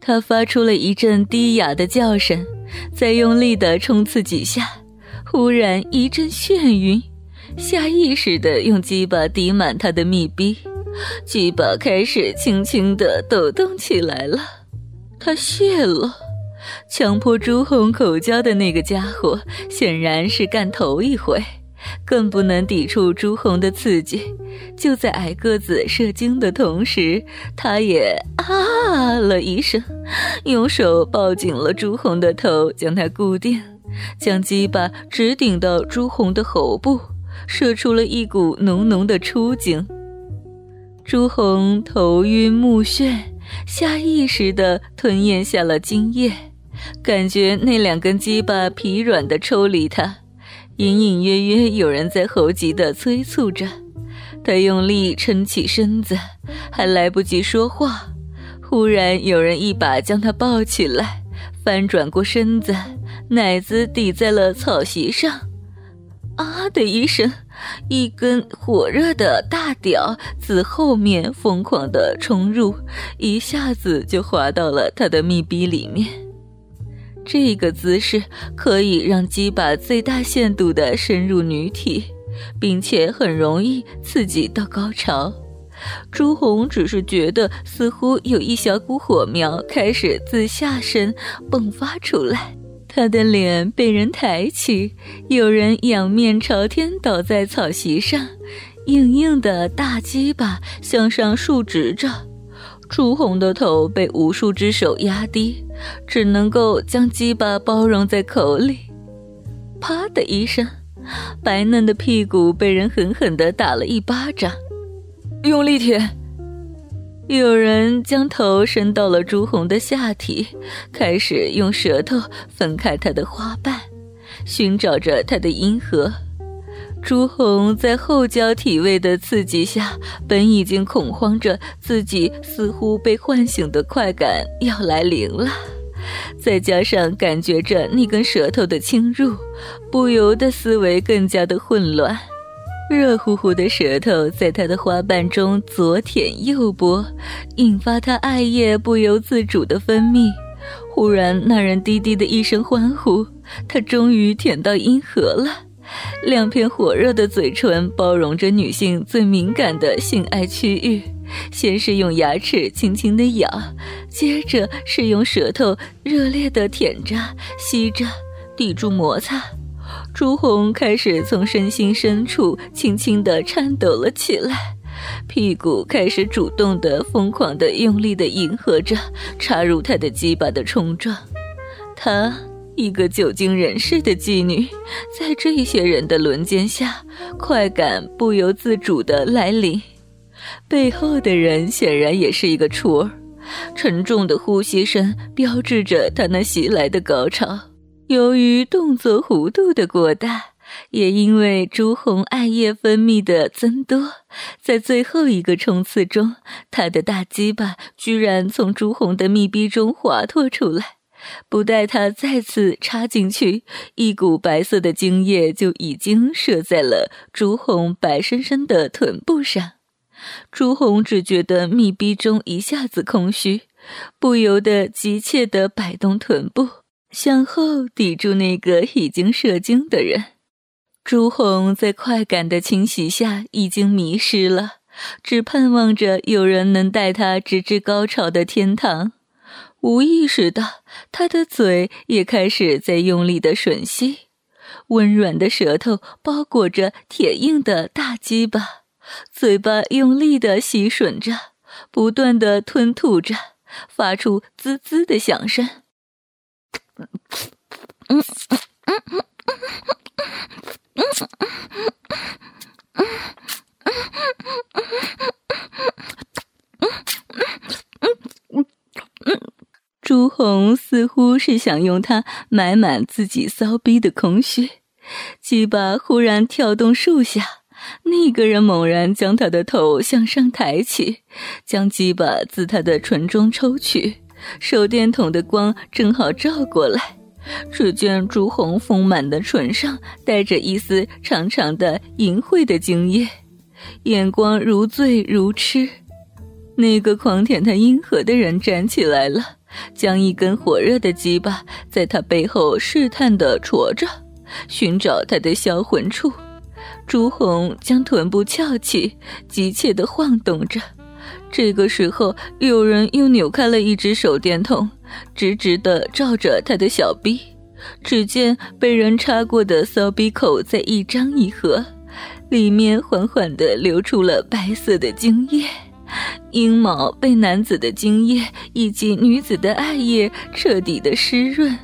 他发出了一阵低哑的叫声，再用力的冲刺几下，忽然一阵眩晕，下意识的用鸡巴抵满他的密闭，鸡巴开始轻轻的抖动起来了。他泄了，强迫朱红口交的那个家伙显然是干头一回。更不能抵触朱红的刺激，就在矮个子射精的同时，他也啊了一声，用手抱紧了朱红的头，将他固定，将鸡巴直顶到朱红的喉部，射出了一股浓浓的出精。朱红头晕目眩，下意识地吞咽下了精液，感觉那两根鸡巴疲软地抽离他。隐隐约约有人在猴急的催促着，他用力撑起身子，还来不及说话，忽然有人一把将他抱起来，翻转过身子，奶子抵在了草席上，啊的一声，一根火热的大屌自后面疯狂的冲入，一下子就滑到了他的密闭里面。这个姿势可以让鸡巴最大限度地深入女体，并且很容易刺激到高潮。朱红只是觉得似乎有一小股火苗开始自下身迸发出来，他的脸被人抬起，有人仰面朝天倒在草席上，硬硬的大鸡巴向上竖直着。朱红的头被无数只手压低，只能够将鸡巴包容在口里。啪的一声，白嫩的屁股被人狠狠地打了一巴掌。用力舔。有人将头伸到了朱红的下体，开始用舌头分开她的花瓣，寻找着她的阴核。朱红在后交体位的刺激下，本已经恐慌着自己似乎被唤醒的快感要来临了，再加上感觉着那根舌头的侵入，不由得思维更加的混乱。热乎乎的舌头在他的花瓣中左舔右拨，引发他艾叶不由自主的分泌。忽然，那人低低的一声欢呼，他终于舔到阴核了。两片火热的嘴唇包容着女性最敏感的性爱区域，先是用牙齿轻轻的咬，接着是用舌头热烈的舔着、吸着，抵住摩擦。朱红开始从身心深处轻轻地颤抖了起来，屁股开始主动的、疯狂的、用力的迎合着插入他的鸡巴的冲撞，他。一个久经人世的妓女，在这些人的轮奸下，快感不由自主的来临。背后的人显然也是一个雏儿，沉重的呼吸声标志着他那袭来的高潮。由于动作弧度的过大，也因为朱红艾叶分泌的增多，在最后一个冲刺中，他的大鸡巴居然从朱红的密闭中滑脱出来。不待他再次插进去，一股白色的精液就已经射在了朱红白生生的臀部上。朱红只觉得密闭中一下子空虚，不由得急切地摆动臀部，向后抵住那个已经射精的人。朱红在快感的侵袭下已经迷失了，只盼望着有人能带他直至高潮的天堂。无意识的，他的嘴也开始在用力的吮吸，温软的舌头包裹着铁硬的大鸡巴，嘴巴用力的吸吮着，不断的吞吐着，发出滋滋的响声。红似乎是想用它埋满自己骚逼的空虚。鸡巴忽然跳动数下，那个人猛然将他的头向上抬起，将鸡巴自他的唇中抽取。手电筒的光正好照过来，只见朱红丰满的唇上带着一丝长长的淫秽的精液，眼光如醉如痴。那个狂舔他阴核的人站起来了，将一根火热的鸡巴在他背后试探地戳着，寻找他的销魂处。朱红将臀部翘起，急切地晃动着。这个时候，有人又扭开了一只手电筒，直直地照着他的小臂。只见被人插过的骚逼口在一张一合，里面缓缓地流出了白色的精液。阴毛被男子的精液以及女子的爱液彻底的湿润，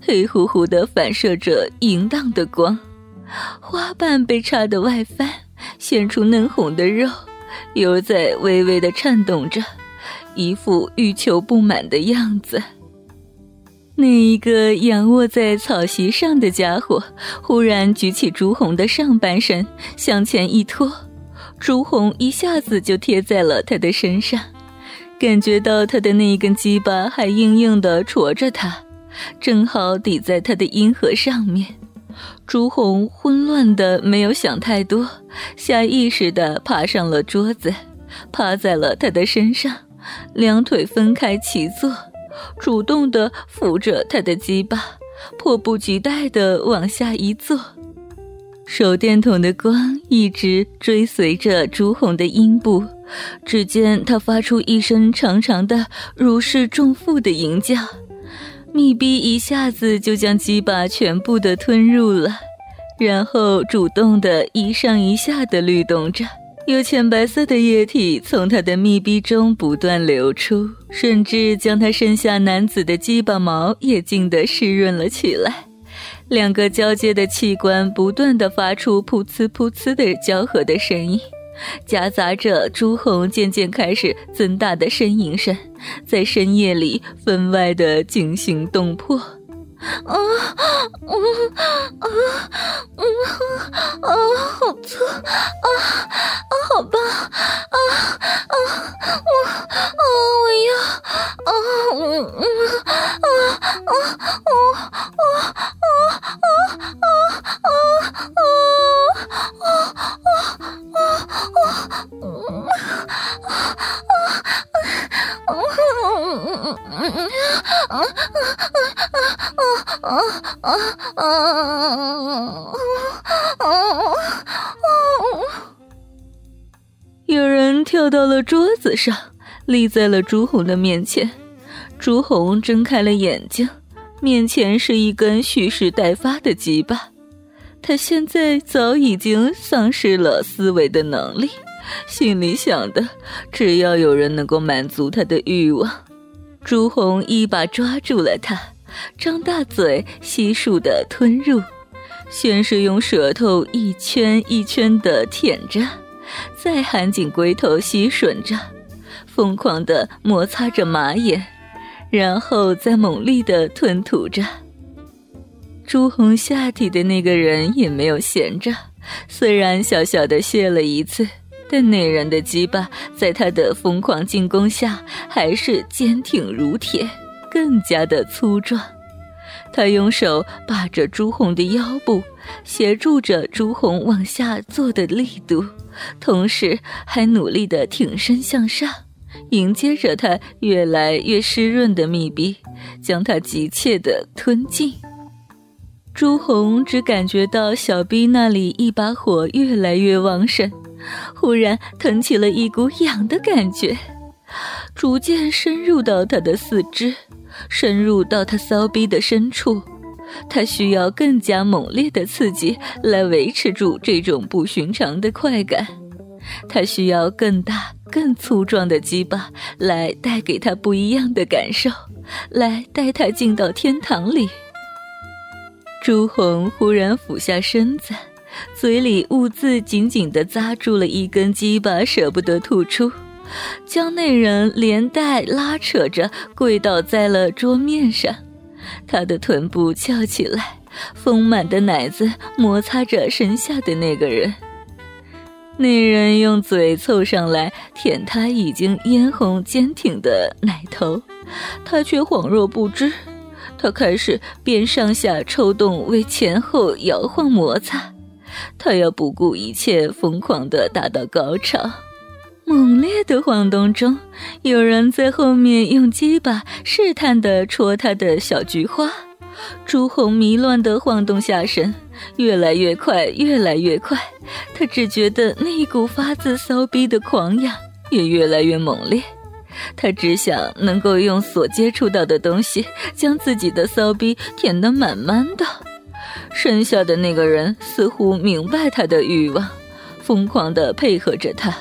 黑乎乎的反射着淫荡的光。花瓣被插得外翻，现出嫩红的肉。又在微微的颤动着，一副欲求不满的样子。那一个仰卧在草席上的家伙，忽然举起朱红的上半身，向前一拖，朱红一下子就贴在了他的身上，感觉到他的那一根鸡巴还硬硬的戳着他，正好抵在他的阴核上面。朱红混乱的没有想太多，下意识的爬上了桌子，趴在了他的身上，两腿分开齐坐，主动的扶着他的鸡巴，迫不及待的往下一坐。手电筒的光一直追随着朱红的阴部，只见他发出一声长长的如释重负的吟叫。密逼一下子就将鸡巴全部的吞入了，然后主动的一上一下的律动着，有浅白色的液体从他的密逼中不断流出，甚至将他身下男子的鸡巴毛也浸得湿润了起来。两个交接的器官不断的发出噗呲噗呲的交合的声音。夹杂着朱红渐渐开始增大的呻吟声，在深夜里分外的惊心动魄。啊，啊，啊，啊，啊，好粗，啊，了桌子上，立在了朱红的面前。朱红睁开了眼睛，面前是一根蓄势待发的鸡巴。他现在早已经丧失了思维的能力，心里想的只要有人能够满足他的欲望。朱红一把抓住了他。张大嘴，悉数的吞入，先是用舌头一圈一圈的舔着，再含紧龟头吸吮着，疯狂的摩擦着马眼，然后再猛力的吞吐着。朱红下体的那个人也没有闲着，虽然小小的泄了一次，但那人的鸡巴在他的疯狂进攻下，还是坚挺如铁。更加的粗壮，他用手把着朱红的腰部，协助着朱红往下坐的力度，同时还努力的挺身向上，迎接着他越来越湿润的密闭，将他急切的吞进。朱红只感觉到小臂那里一把火越来越旺盛，忽然腾起了一股痒的感觉，逐渐深入到他的四肢。深入到他骚逼的深处，他需要更加猛烈的刺激来维持住这种不寻常的快感，他需要更大、更粗壮的鸡巴来带给他不一样的感受，来带他进到天堂里。朱红忽然俯下身子，嘴里兀自紧紧地扎住了一根鸡巴，舍不得吐出。将那人连带拉扯着跪倒在了桌面上。他的臀部翘起来，丰满的奶子摩擦着身下的那个人。那人用嘴凑上来舔他已经嫣红坚挺的奶头，他却恍若不知。他开始边上下抽动，为前后摇晃摩擦。他要不顾一切，疯狂地达到高潮。猛烈的晃动中，有人在后面用鸡巴试探地戳他的小菊花。朱红迷乱地晃动下身，越来越快，越来越快。他只觉得那一股发自骚逼的狂痒也越来越猛烈。他只想能够用所接触到的东西将自己的骚逼填得满满的。剩下的那个人似乎明白他的欲望，疯狂地配合着他，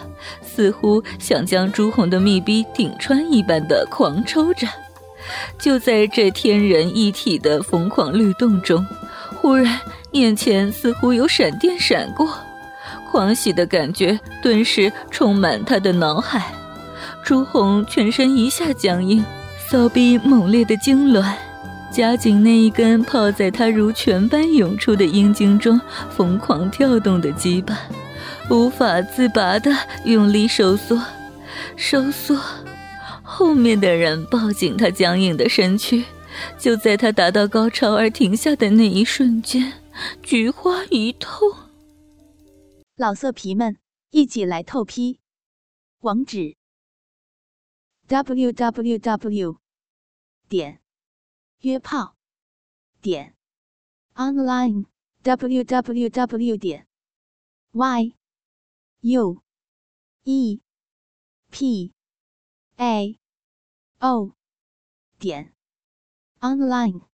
似乎想将朱红的密逼顶穿一般的狂抽着。就在这天人一体的疯狂律动中，忽然眼前似乎有闪电闪过，狂喜的感觉顿时充满他的脑海。朱红全身一下僵硬，骚逼猛烈的痉挛，夹紧那一根泡在他如泉般涌出的阴茎中疯狂跳动的鸡巴，无法自拔的用力收缩，收缩。后面的人抱紧他僵硬的身躯，就在他达到高潮而停下的那一瞬间，菊花一痛。老色皮们，一起来透批，网址。w w w 点约炮点 online w w w 点 y u e. P. A. O. 点。Online。